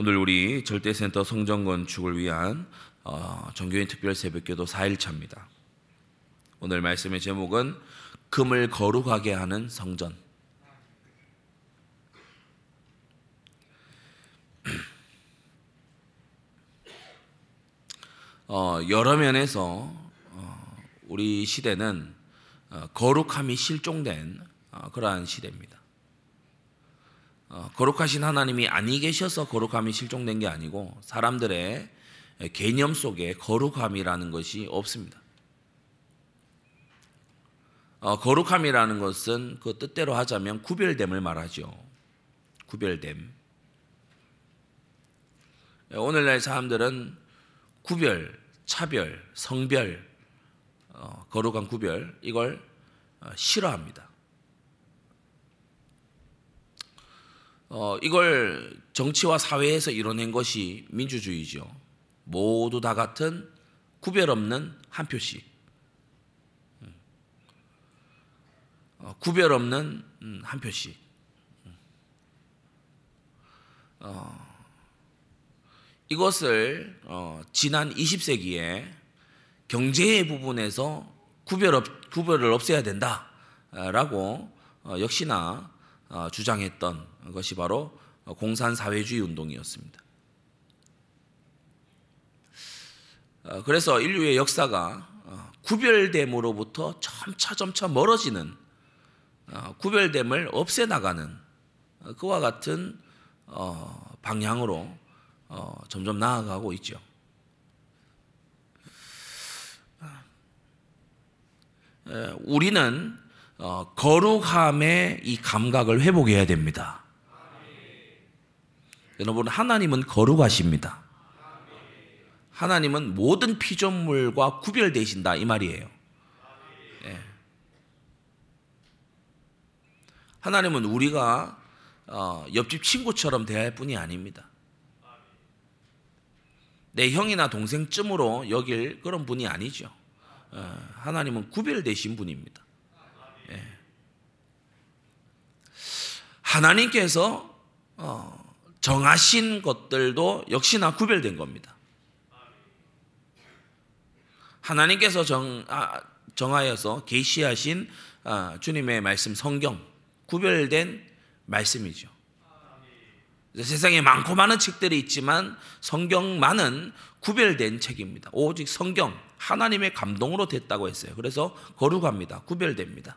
오늘 우리 절대센터 성전 건축을 위한 어, 정교인 특별 새벽기도 4일차입니다. 오늘 말씀의 제목은 금을 거룩하게 하는 성전. 어, 여러 면에서 어, 우리 시대는 어, 거룩함이 실종된 어, 그러한 시대입니다. 어, 거룩하신 하나님이 아니 계셔서 거룩함이 실종된 게 아니고 사람들의 개념 속에 거룩함이라는 것이 없습니다. 어, 거룩함이라는 것은 그 뜻대로 하자면 구별됨을 말하죠. 구별됨. 오늘날 사람들은 구별, 차별, 성별, 어, 거룩한 구별 이걸 어, 싫어합니다. 어, 이걸 정치와 사회에서 이뤄낸 것이 민주주의죠. 모두 다 같은 구별 없는 한 표씩. 음. 어, 구별 없는 음, 한 표씩. 음. 어, 이것을 어, 지난 20세기에 경제의 부분에서 구별 없, 구별을 없애야 된다라고 어, 역시나 어, 주장했던 것이 바로 공산 사회주의 운동이었습니다. 어, 그래서 인류의 역사가 어, 구별됨으로부터 점차 점차 멀어지는 구별됨을 없애 나가는 그와 같은 방향으로 점점 나아가고 있죠. 우리는 어, 거룩함의 이 감각을 회복해야 됩니다. 여러분, 하나님은 거룩하십니다. 하나님은 모든 피조물과 구별되신다 이 말이에요. 예. 하나님은 우리가 어, 옆집 친구처럼 대할 뿐이 아닙니다. 내 형이나 동생쯤으로 여길 그런 분이 아니죠. 어, 하나님은 구별되신 분입니다. 하나님께서 어, 정하신 것들도 역시나 구별된 겁니다. 하나님께서 정, 아, 정하여서 계시하신 아, 주님의 말씀 성경 구별된 말씀이죠. 세상에 많고 많은 책들이 있지만 성경만은 구별된 책입니다. 오직 성경 하나님의 감동으로 됐다고 했어요. 그래서 거룩합니다. 구별됩니다.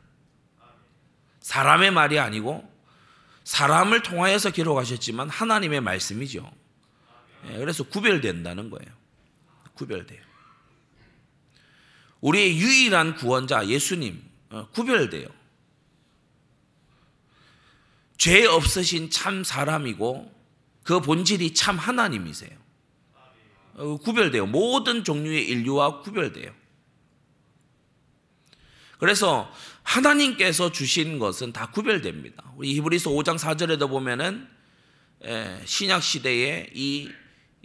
사람의 말이 아니고 사람을 통하여서 기록하셨지만 하나님의 말씀이죠. 예, 그래서 구별된다는 거예요. 구별돼요. 우리의 유일한 구원자 예수님 어, 구별돼요. 죄 없으신 참 사람이고 그 본질이 참 하나님이세요. 어, 구별돼요. 모든 종류의 인류와 구별돼요. 그래서 하나님께서 주신 것은 다 구별됩니다. 우리 히브리서 5장 4절에도 보면은 신약 시대의 이,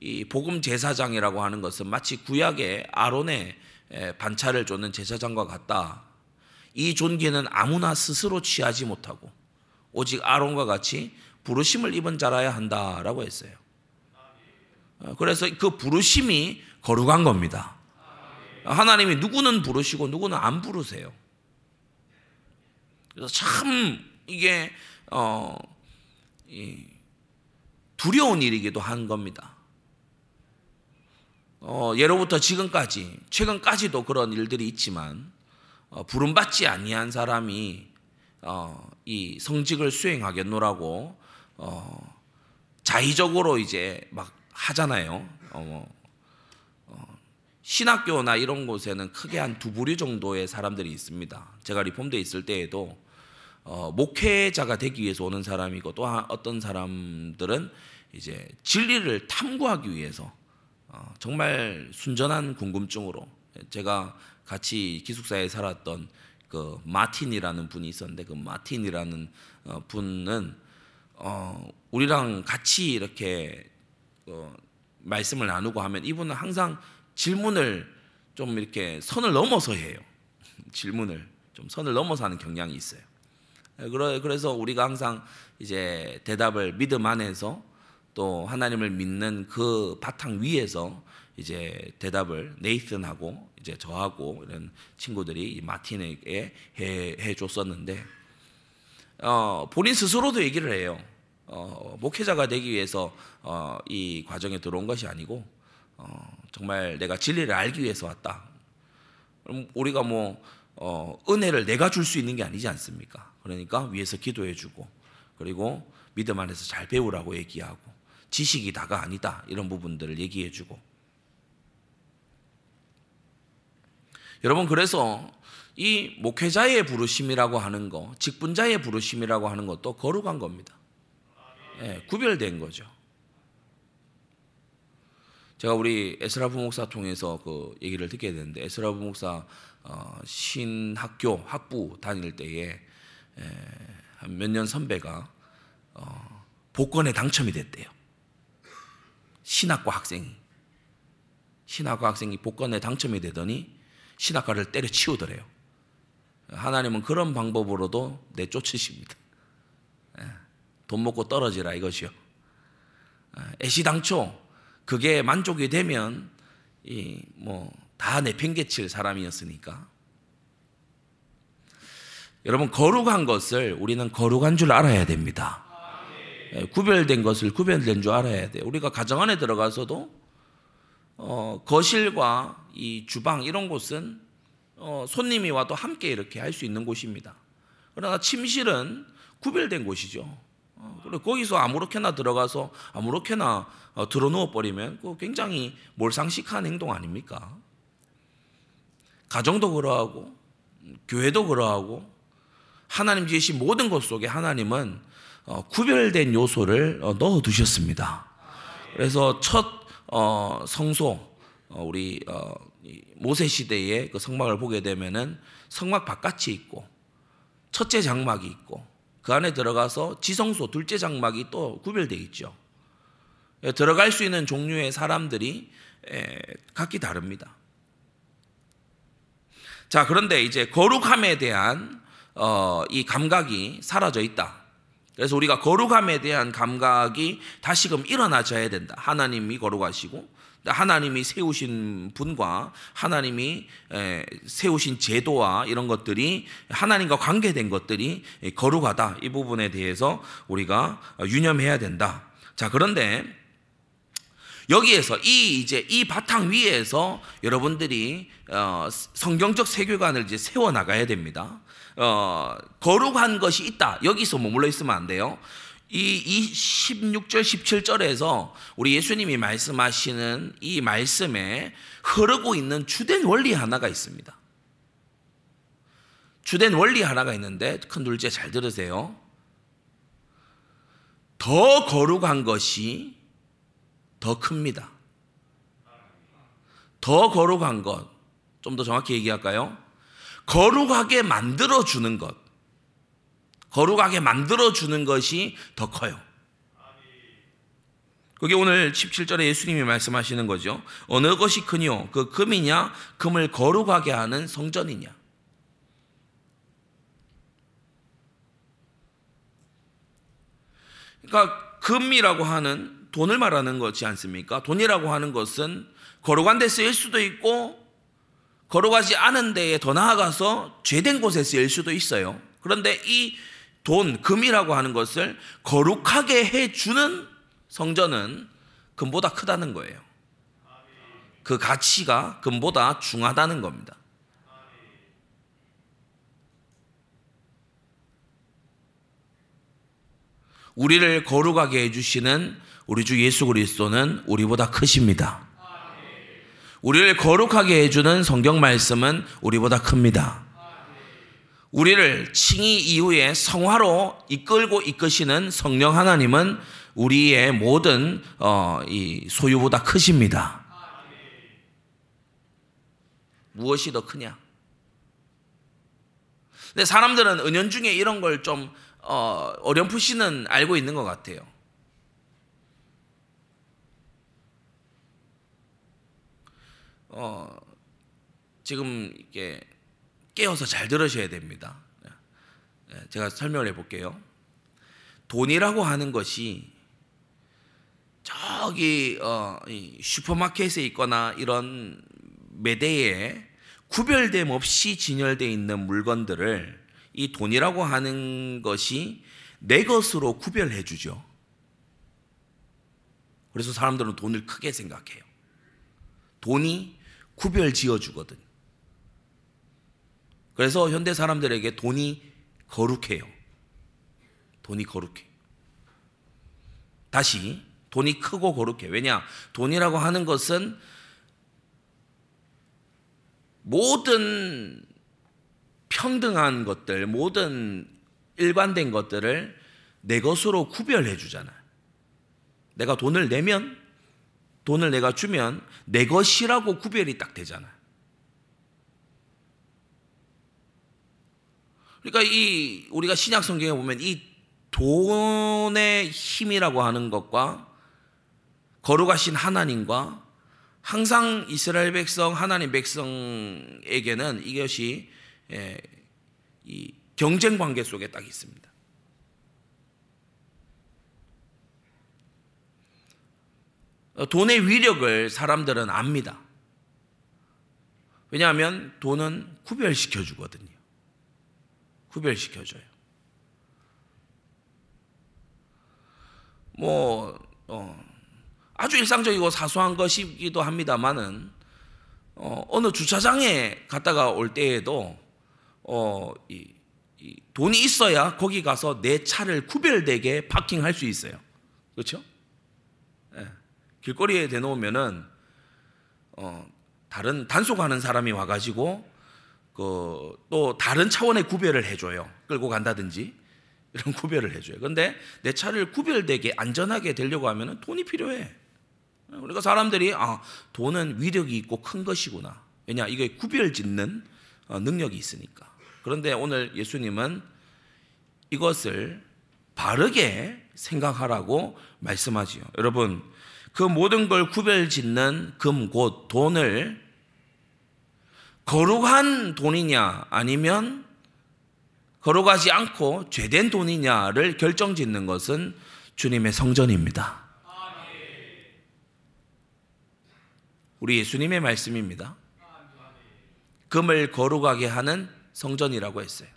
이 복음 제사장이라고 하는 것은 마치 구약의 아론의 반차를 쫓는 제사장과 같다. 이 존귀는 아무나 스스로 취하지 못하고 오직 아론과 같이 부르심을 입은 자라야 한다라고 했어요. 어, 그래서 그 부르심이 거룩한 겁니다. 하나님이 누구는 부르시고 누구는 안 부르세요. 그래서 참 이게 어, 두려운 일이기도 한 겁니다. 어, 예로부터 지금까지 최근까지도 그런 일들이 있지만 어, 부름받지 아니한 사람이 어, 이 성직을 수행하겠노라고 어, 자의적으로 이제 막 하잖아요. 어, 어, 신학교나 이런 곳에는 크게 한 두 부류 정도의 사람들이 있습니다. 제가 리폼대 있을 때에도 어, 목회자가 되기 위해서 오는 사람이고 또 어떤 사람들은 이제 진리를 탐구하기 위해서 어, 정말 순전한 궁금증으로 제가 같이 기숙사에 살았던 그 마틴이라는 분이 있었는데 그 마틴이라는 어, 분은 어, 우리랑 같이 이렇게 어, 말씀을 나누고 하면 이분은 항상 질문을 좀 이렇게 선을 넘어서 해요. 질문을 좀 선을 넘어서 하는 경향이 있어요. 그래서 우리가 항상 이제 대답을 믿음 안에서 또 하나님을 믿는 그 바탕 위에서 이제 대답을 네이슨하고 이제 저하고 이런 친구들이 마틴에게 해, 해 줬었는데 어, 본인 스스로도 얘기를 해요. 어, 목회자가 되기 위해서 어, 이 과정에 들어온 것이 아니고 어, 정말 내가 진리를 알기 위해서 왔다. 그럼 우리가 뭐 어, 은혜를 내가 줄 수 있는 게 아니지 않습니까? 그러니까 위에서 기도해 주고 그리고 믿음 안에서 잘 배우라고 얘기하고 지식이 다가 아니다 이런 부분들을 얘기해 주고 여러분 그래서 이 목회자의 부르심이라고 하는 거, 직분자의 부르심이라고 하는 것도 거룩한 겁니다. 예, 구별된 거죠. 제가 우리 에스라 부목사 통해서 그 얘기를 듣게 되는데 에스라 부목사 어, 신학교 학부 다닐 때에 한 몇 년 선배가 어, 복권에 당첨이 됐대요. 신학과 학생이 신학과 학생이 복권에 당첨이 되더니 신학과를 때려치우더래요. 하나님은 그런 방법으로도 내쫓으십니다. 예, 돈 먹고 떨어지라 이것이요. 예, 애시당초 그게 만족이 되면 이 뭐 다 내팽개칠 사람이었으니까. 여러분 거룩한 것을 우리는 거룩한 줄 알아야 됩니다. 예, 구별된 것을 구별된 줄 알아야 돼. 우리가 가정 안에 들어가서도 어, 거실과 이 주방 이런 곳은 어, 손님이 와도 함께 이렇게 할 수 있는 곳입니다. 그러나 침실은 구별된 곳이죠. 어, 그리고 거기서 아무렇게나 들어가서 아무렇게나 어, 들어누워 버리면 그 굉장히 몰상식한 행동 아닙니까? 가정도 그러하고 교회도 그러하고 하나님 지으신 모든 것 속에 하나님은 어, 구별된 요소를 어, 넣어 두셨습니다. 그래서 첫 어, 성소 어, 우리 어, 모세 시대의 그 성막을 보게 되면은 성막 바깥이 있고 첫째 장막이 있고 그 안에 들어가서 지성소 둘째 장막이 또 구별되어 있죠. 예, 들어갈 수 있는 종류의 사람들이 예, 각기 다릅니다. 자, 그런데 이제 거룩함에 대한 어, 이 감각이 사라져 있다. 그래서 우리가 거룩함에 대한 감각이 다시금 일어나져야 된다. 하나님이 거룩하시고 하나님이 세우신 분과 하나님이 세우신 제도와 이런 것들이 하나님과 관계된 것들이 거룩하다. 이 부분에 대해서 우리가 유념해야 된다. 자, 그런데 여기에서 이 이제 이 바탕 위에서 여러분들이 어, 성경적 세계관을 이제 세워 나가야 됩니다. 어, 거룩한 것이 있다. 여기서 머물러 있으면 안 돼요. 이, 이 16절, 17절에서 우리 예수님이 말씀하시는 이 말씀에 흐르고 있는 주된 원리 하나가 있습니다. 주된 원리 하나가 있는데 큰 둘째 잘 들으세요. 더 거룩한 것이 더 큽니다. 더 거룩한 것, 좀 더 정확히 얘기할까요? 거룩하게 만들어 주는 것. 거룩하게 만들어 주는 것이 더 커요. 그게 오늘 17절에 예수님이 말씀하시는 거죠. 어느 것이 크니요? 그 금이냐? 금을 거룩하게 하는 성전이냐? 그러니까 금이라고 하는 돈을 말하는 거지 않습니까? 돈이라고 하는 것은 거룩한 데 쓰일 수도 있고 거룩하지 않은 데에 더 나아가서 죄된 곳에 쓰일 수도 있어요. 그런데 이 돈, 금이라고 하는 것을 거룩하게 해주는 성전은 금보다 크다는 거예요. 그 가치가 금보다 중하다는 겁니다. 우리를 거룩하게 해주시는 우리 주 예수 그리스도는 우리보다 크십니다. 우리를 거룩하게 해주는 성경 말씀은 우리보다 큽니다. 우리를 칭의 이후에 성화로 이끌고 이끄시는 성령 하나님은 우리의 모든 어, 이 소유보다 크십니다. 무엇이 더 크냐? 근데 사람들은 은연중에 이런 걸좀 어, 어렴풋이는 알고 있는 것 같아요. 어, 지금 이게 깨어서 잘 들으셔야 됩니다. 예, 제가 설명을 해볼게요. 돈이라고 하는 것이 저기 어, 이 슈퍼마켓에 있거나 이런 매대에 구별됨 없이 진열되어 있는 물건들을 이 돈이라고 하는 것이 내 것으로 구별해 주죠. 그래서 사람들은 돈을 크게 생각해요. 돈이 구별 지어 주거든. 그래서 현대 사람들에게 돈이 거룩해요. 돈이 거룩해. 다시 돈이 크고 거룩해. 왜냐? 돈이라고 하는 것은 모든 평등한 것들, 모든 일관된 것들을 내 것으로 구별해 주잖아. 내가 돈을 내면 돈을 내가 주면 내 것이라고 구별이 딱 되잖아. 그러니까 이 우리가 신약 성경에 보면 이 돈의 힘이라고 하는 것과 거룩하신 하나님과 항상 이스라엘 백성 하나님 백성에게는 이것이 예, 이 경쟁 관계 속에 딱 있습니다. 돈의 위력을 사람들은 압니다. 왜냐하면 돈은 구별시켜 주거든요. 구별시켜 줘요. 뭐 어, 아주 일상적이고 사소한 것이기도 합니다만은 어, 느 주차장에 갔다가 올 때에도 어, 이, 이 돈이 있어야 거기 가서 내 차를 구별되게 파킹할 수 있어요. 그렇죠? 예. 길거리에 대놓으면은 어, 다른 단속하는 사람이 와가지고 그 또 다른 차원의 구별을 해줘요. 끌고 간다든지 이런 구별을 해줘요. 근데 내 차를 구별되게 안전하게 되려고 하면은 돈이 필요해. 그러니까 사람들이 아 돈은 위력이 있고 큰 것이구나. 왜냐 이게 구별 짓는 어, 능력이 있으니까. 그런데 오늘 예수님은 이것을 바르게 생각하라고 말씀하지요. 여러분 그 모든 걸 구별 짓는 금 곧 돈을 거룩한 돈이냐 아니면 거룩하지 않고 죄된 돈이냐를 결정짓는 것은 주님의 성전입니다. 우리 예수님의 말씀입니다. 금을 거룩하게 하는 성전이라고 했어요.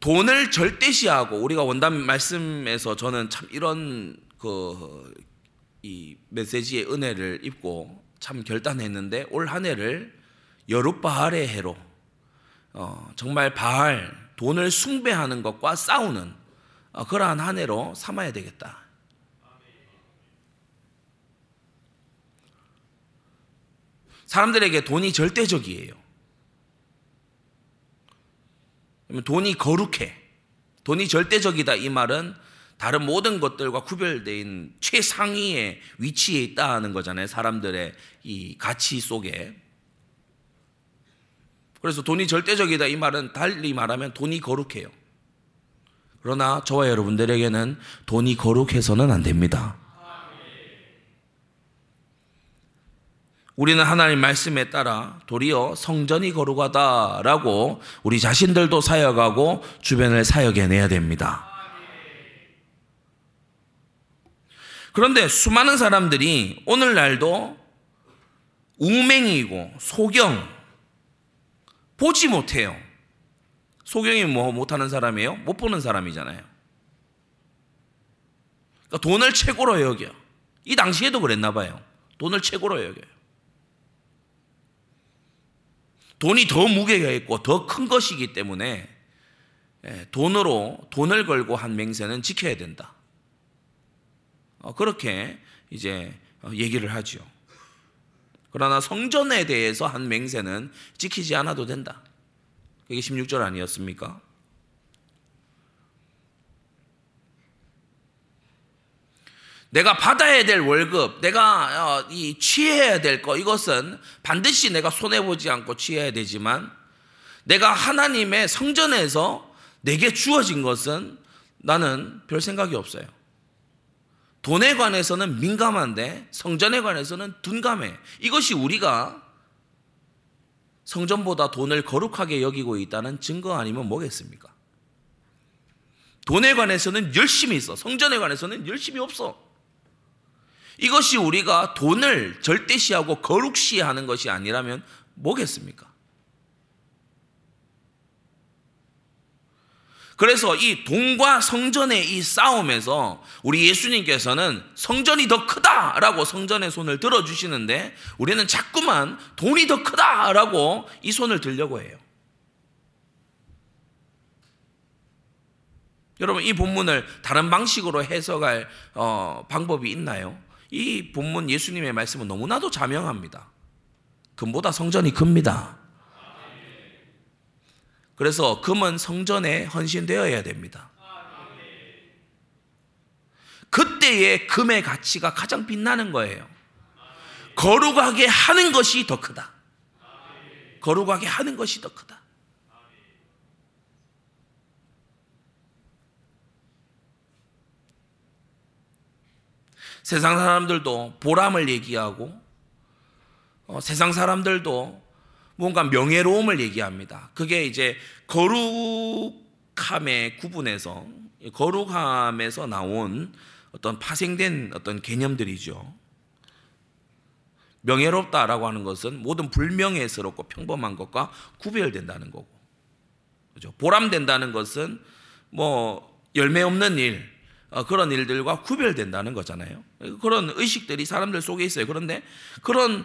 돈을 절대시하고 우리가 원단 말씀에서 저는 참 이런 그 이 메시지의 은혜를 입고 참 결단했는데 올 한 해를 여룻바알의 해로 어, 정말 바알 돈을 숭배하는 것과 싸우는 어, 그러한 한 해로 삼아야 되겠다. 사람들에게 돈이 절대적이에요. 돈이 거룩해. 돈이 절대적이다 이 말은 다른 모든 것들과 구별된 최상위의 위치에 있다는 거잖아요. 사람들의 이 가치 속에. 그래서 돈이 절대적이다 이 말은 달리 말하면 돈이 거룩해요. 그러나 저와 여러분들에게는 돈이 거룩해서는 안 됩니다. 우리는 하나님 말씀에 따라 도리어 성전이 거룩하다라고 우리 자신들도 사역하고 주변을 사역해내야 됩니다. 그런데 수많은 사람들이 오늘날도 웅맹이고 소경 보지 못해요. 소경이 뭐 못하는 사람이에요? 못 보는 사람이잖아요. 그러니까 돈을 최고로 여겨. 이 당시에도 그랬나 봐요. 돈을 최고로 여겨요. 돈이 더 무게가 있고 더 큰 것이기 때문에 예, 돈으로 돈을 걸고 한 맹세는 지켜야 된다. 어, 그렇게 이제 어, 얘기를 하죠. 그러나 성전에 대해서 한 맹세는 지키지 않아도 된다. 그게 16절 아니었습니까? 내가 받아야 될 월급, 내가 어, 이 취해야 될 거, 이것은 반드시 내가 손해보지 않고 취해야 되지만, 내가 하나님의 성전에서 내게 주어진 것은 나는 별 생각이 없어요. 돈에 관해서는 민감한데 성전에 관해서는 둔감해. 이것이 우리가 성전보다 돈을 거룩하게 여기고 있다는 증거 아니면 뭐겠습니까? 돈에 관해서는 열심히 있어. 성전에 관해서는 열심히 없어. 이것이 우리가 돈을 절대시하고 거룩시하는 것이 아니라면 뭐겠습니까? 그래서 이 돈과 성전의 이 싸움에서 우리 예수님께서는 성전이 더 크다라고 성전의 손을 들어주시는데 우리는 자꾸만 돈이 더 크다라고 이 손을 들려고 해요. 여러분 이 본문을 다른 방식으로 해석할 어, 방법이 있나요? 이 본문 예수님의 말씀은 너무나도 자명합니다. 금보다 성전이 큽니다. 그래서 금은 성전에 헌신되어야 됩니다. 그때의 금의 가치가 가장 빛나는 거예요. 거룩하게 하는 것이 더 크다. 거룩하게 하는 것이 더 크다. 세상 사람들도 보람을 얘기하고 어, 세상 사람들도 뭔가 명예로움을 얘기합니다. 그게 이제 거룩함의 구분에서 거룩함에서 나온 어떤 파생된 어떤 개념들이죠. 명예롭다라고 하는 것은 모든 불명예스럽고 평범한 것과 구별된다는 거고. 그죠? 보람된다는 것은 뭐 열매 없는 일, 어, 그런 일들과 구별된다는 거잖아요. 그런 의식들이 사람들 속에 있어요. 그런데 그런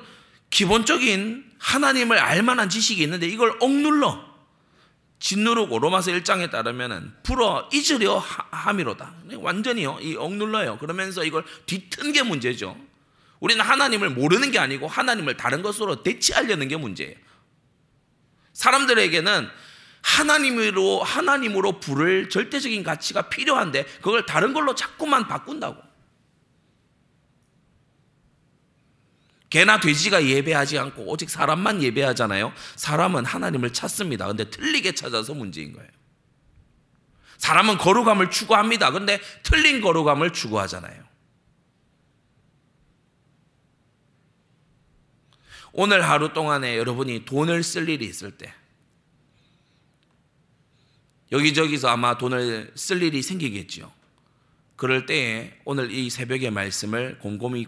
기본적인 하나님을 알만한 지식이 있는데 이걸 억눌러 짓누르고 로마서 1장에 따르면은 풀어 잊으려 함이로다. 완전히요. 이 억눌러요. 그러면서 이걸 뒤튼 게 문제죠. 우리는 하나님을 모르는 게 아니고 하나님을 다른 것으로 대체하려는 게 문제예요. 사람들에게는 하나님으로 하나님으로 부를 절대적인 가치가 필요한데 그걸 다른 걸로 자꾸만 바꾼다고. 개나 돼지가 예배하지 않고 오직 사람만 예배하잖아요. 사람은 하나님을 찾습니다. 근데 틀리게 찾아서 문제인 거예요. 사람은 거룩함을 추구합니다. 근데 틀린 거룩함을 추구하잖아요. 오늘 하루 동안에 여러분이 돈을 쓸 일이 있을 때 여기저기서 아마 돈을 쓸 일이 생기겠죠. 그럴 때에 오늘 이 새벽의 말씀을 곰곰이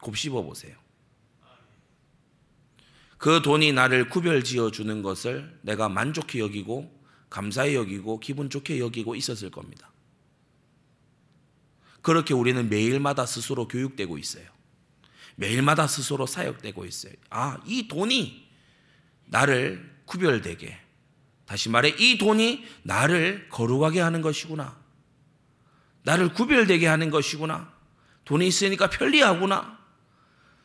곱씹어 보세요. 그 돈이 나를 구별 지어 주는 것을 내가 만족해 여기고 감사해 여기고 기분 좋게 여기고 있었을 겁니다. 그렇게 우리는 매일마다 스스로 교육되고 있어요. 매일마다 스스로 사역되고 있어요. 아, 이 돈이 나를 구별되게 다시 말해 이 돈이 나를 거룩하게 하는 것이구나. 나를 구별되게 하는 것이구나. 돈이 있으니까 편리하구나.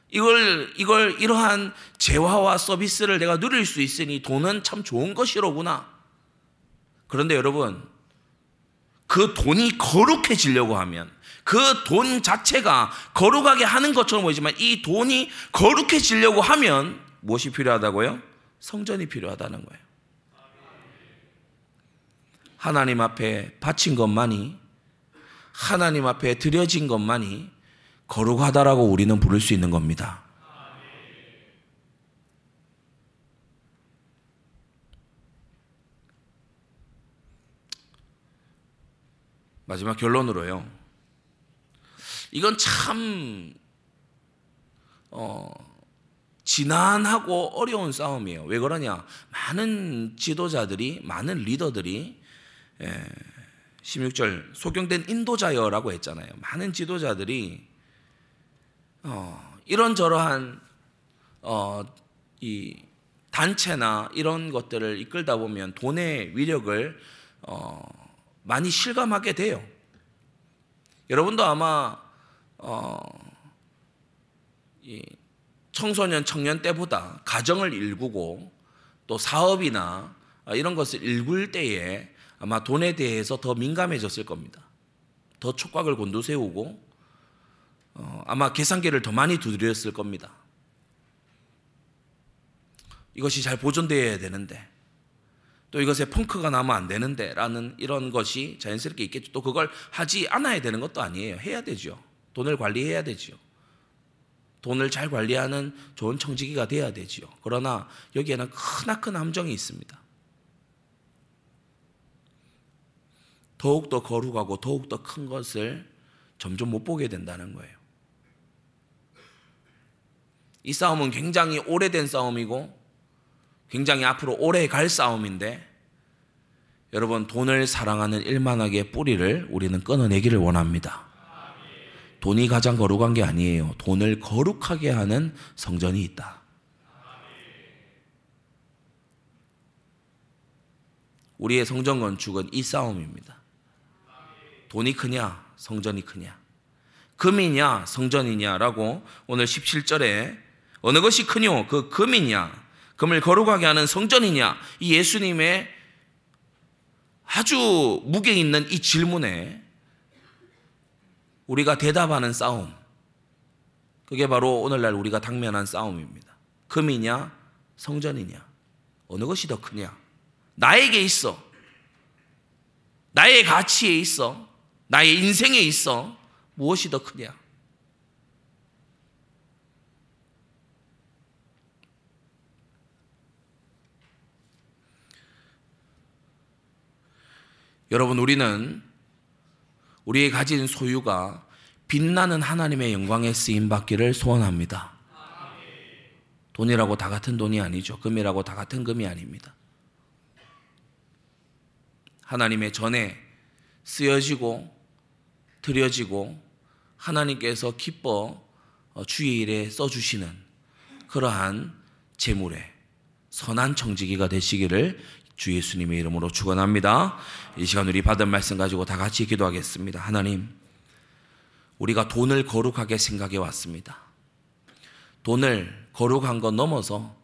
이걸 이걸 이러한 재화와 서비스를 내가 누릴 수 있으니 돈은 참 좋은 것이로구나. 그런데 여러분 그 돈이 거룩해지려고 하면 그 돈 자체가 거룩하게 하는 것처럼 보이지만 이 돈이 거룩해지려고 하면 무엇이 필요하다고요? 성전이 필요하다는 거예요. 하나님 앞에 바친 것만이 하나님 앞에 드려진 것만이 거룩하다라고 우리는 부를 수 있는 겁니다. 마지막 결론으로요. 이건 참 어, 지난하고 어려운 싸움이에요. 왜 그러냐? 많은 지도자들이, 많은 리더들이 16절 예, 소경된 인도자여라고 했잖아요. 많은 지도자들이 어, 이런저러한 어, 이 단체나 이런 것들을 이끌다 보면 돈의 위력을 어, 많이 실감하게 돼요. 여러분도 아마 어, 이 청소년 청년 때보다 가정을 일구고 또 사업이나 이런 것을 일굴 때에 아마 돈에 대해서 더 민감해졌을 겁니다. 더 촉각을 곤두세우고 어, 아마 계산기를 더 많이 두드렸을 겁니다. 이것이 잘 보존되어야 되는데 또 이것에 펑크가 나면 안 되는데 라는 이런 것이 자연스럽게 있겠죠. 또 그걸 하지 않아야 되는 것도 아니에요. 해야 되죠. 돈을 관리해야 되죠. 돈을 잘 관리하는 좋은 청지기가 돼야 되지요. 그러나 여기에는 크나큰 함정이 있습니다. 더욱더 거룩하고 더욱더 큰 것을 점점 못 보게 된다는 거예요. 이 싸움은 굉장히 오래된 싸움이고 굉장히 앞으로 오래 갈 싸움인데 여러분 돈을 사랑하는 일만하게 뿌리를 우리는 끊어내기를 원합니다. 돈이 가장 거룩한 게 아니에요. 돈을 거룩하게 하는 성전이 있다. 우리의 성전 건축은 이 싸움입니다. 돈이 크냐, 성전이 크냐. 금이냐, 성전이냐라고 오늘 17절에 어느 것이 크뇨? 그 금이냐, 금을 거룩하게 하는 성전이냐? 이 예수님의 아주 무게 있는 이 질문에 우리가 대답하는 싸움. 그게 바로 오늘날 우리가 당면한 싸움입니다. 금이냐, 성전이냐. 어느 것이 더 크냐? 나에게 있어. 나의 가치에 있어. 나의 인생에 있어. 무엇이 더 크냐? 여러분, 우리는 우리의 가진 소유가 빛나는 하나님의 영광에 쓰임 받기를 소원합니다. 돈이라고 다 같은 돈이 아니죠. 금이라고 다 같은 금이 아닙니다. 하나님의 전에 쓰여지고 드려지고 하나님께서 기뻐 어, 주의 일에 써주시는 그러한 재물에 선한 청지기가 되시기를 주 예수님의 이름으로 축원합니다. 이 시간 우리 받은 말씀 가지고 다 같이 기도하겠습니다. 하나님, 우리가 돈을 거룩하게 생각해 왔습니다. 돈을 거룩한 것 넘어서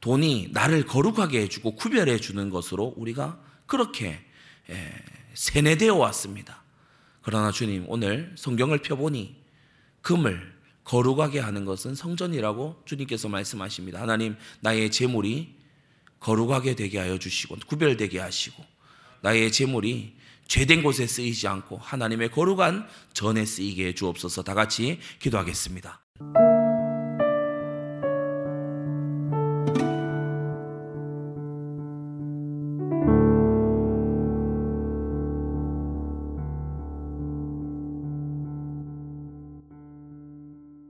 돈이 나를 거룩하게 해주고 구별해 주는 것으로 우리가 그렇게 예, 세뇌되어 왔습니다. 그러나 주님, 오늘 성경을 펴보니 금을 거룩하게 하는 것은 성전이라고 주님께서 말씀하십니다. 하나님, 나의 재물이 거룩하게 되게 하여 주시고 구별되게 하시고 나의 재물이 죄된 곳에 쓰이지 않고 하나님의 거룩한 전에 쓰이게 해 주옵소서 다 같이 기도하겠습니다.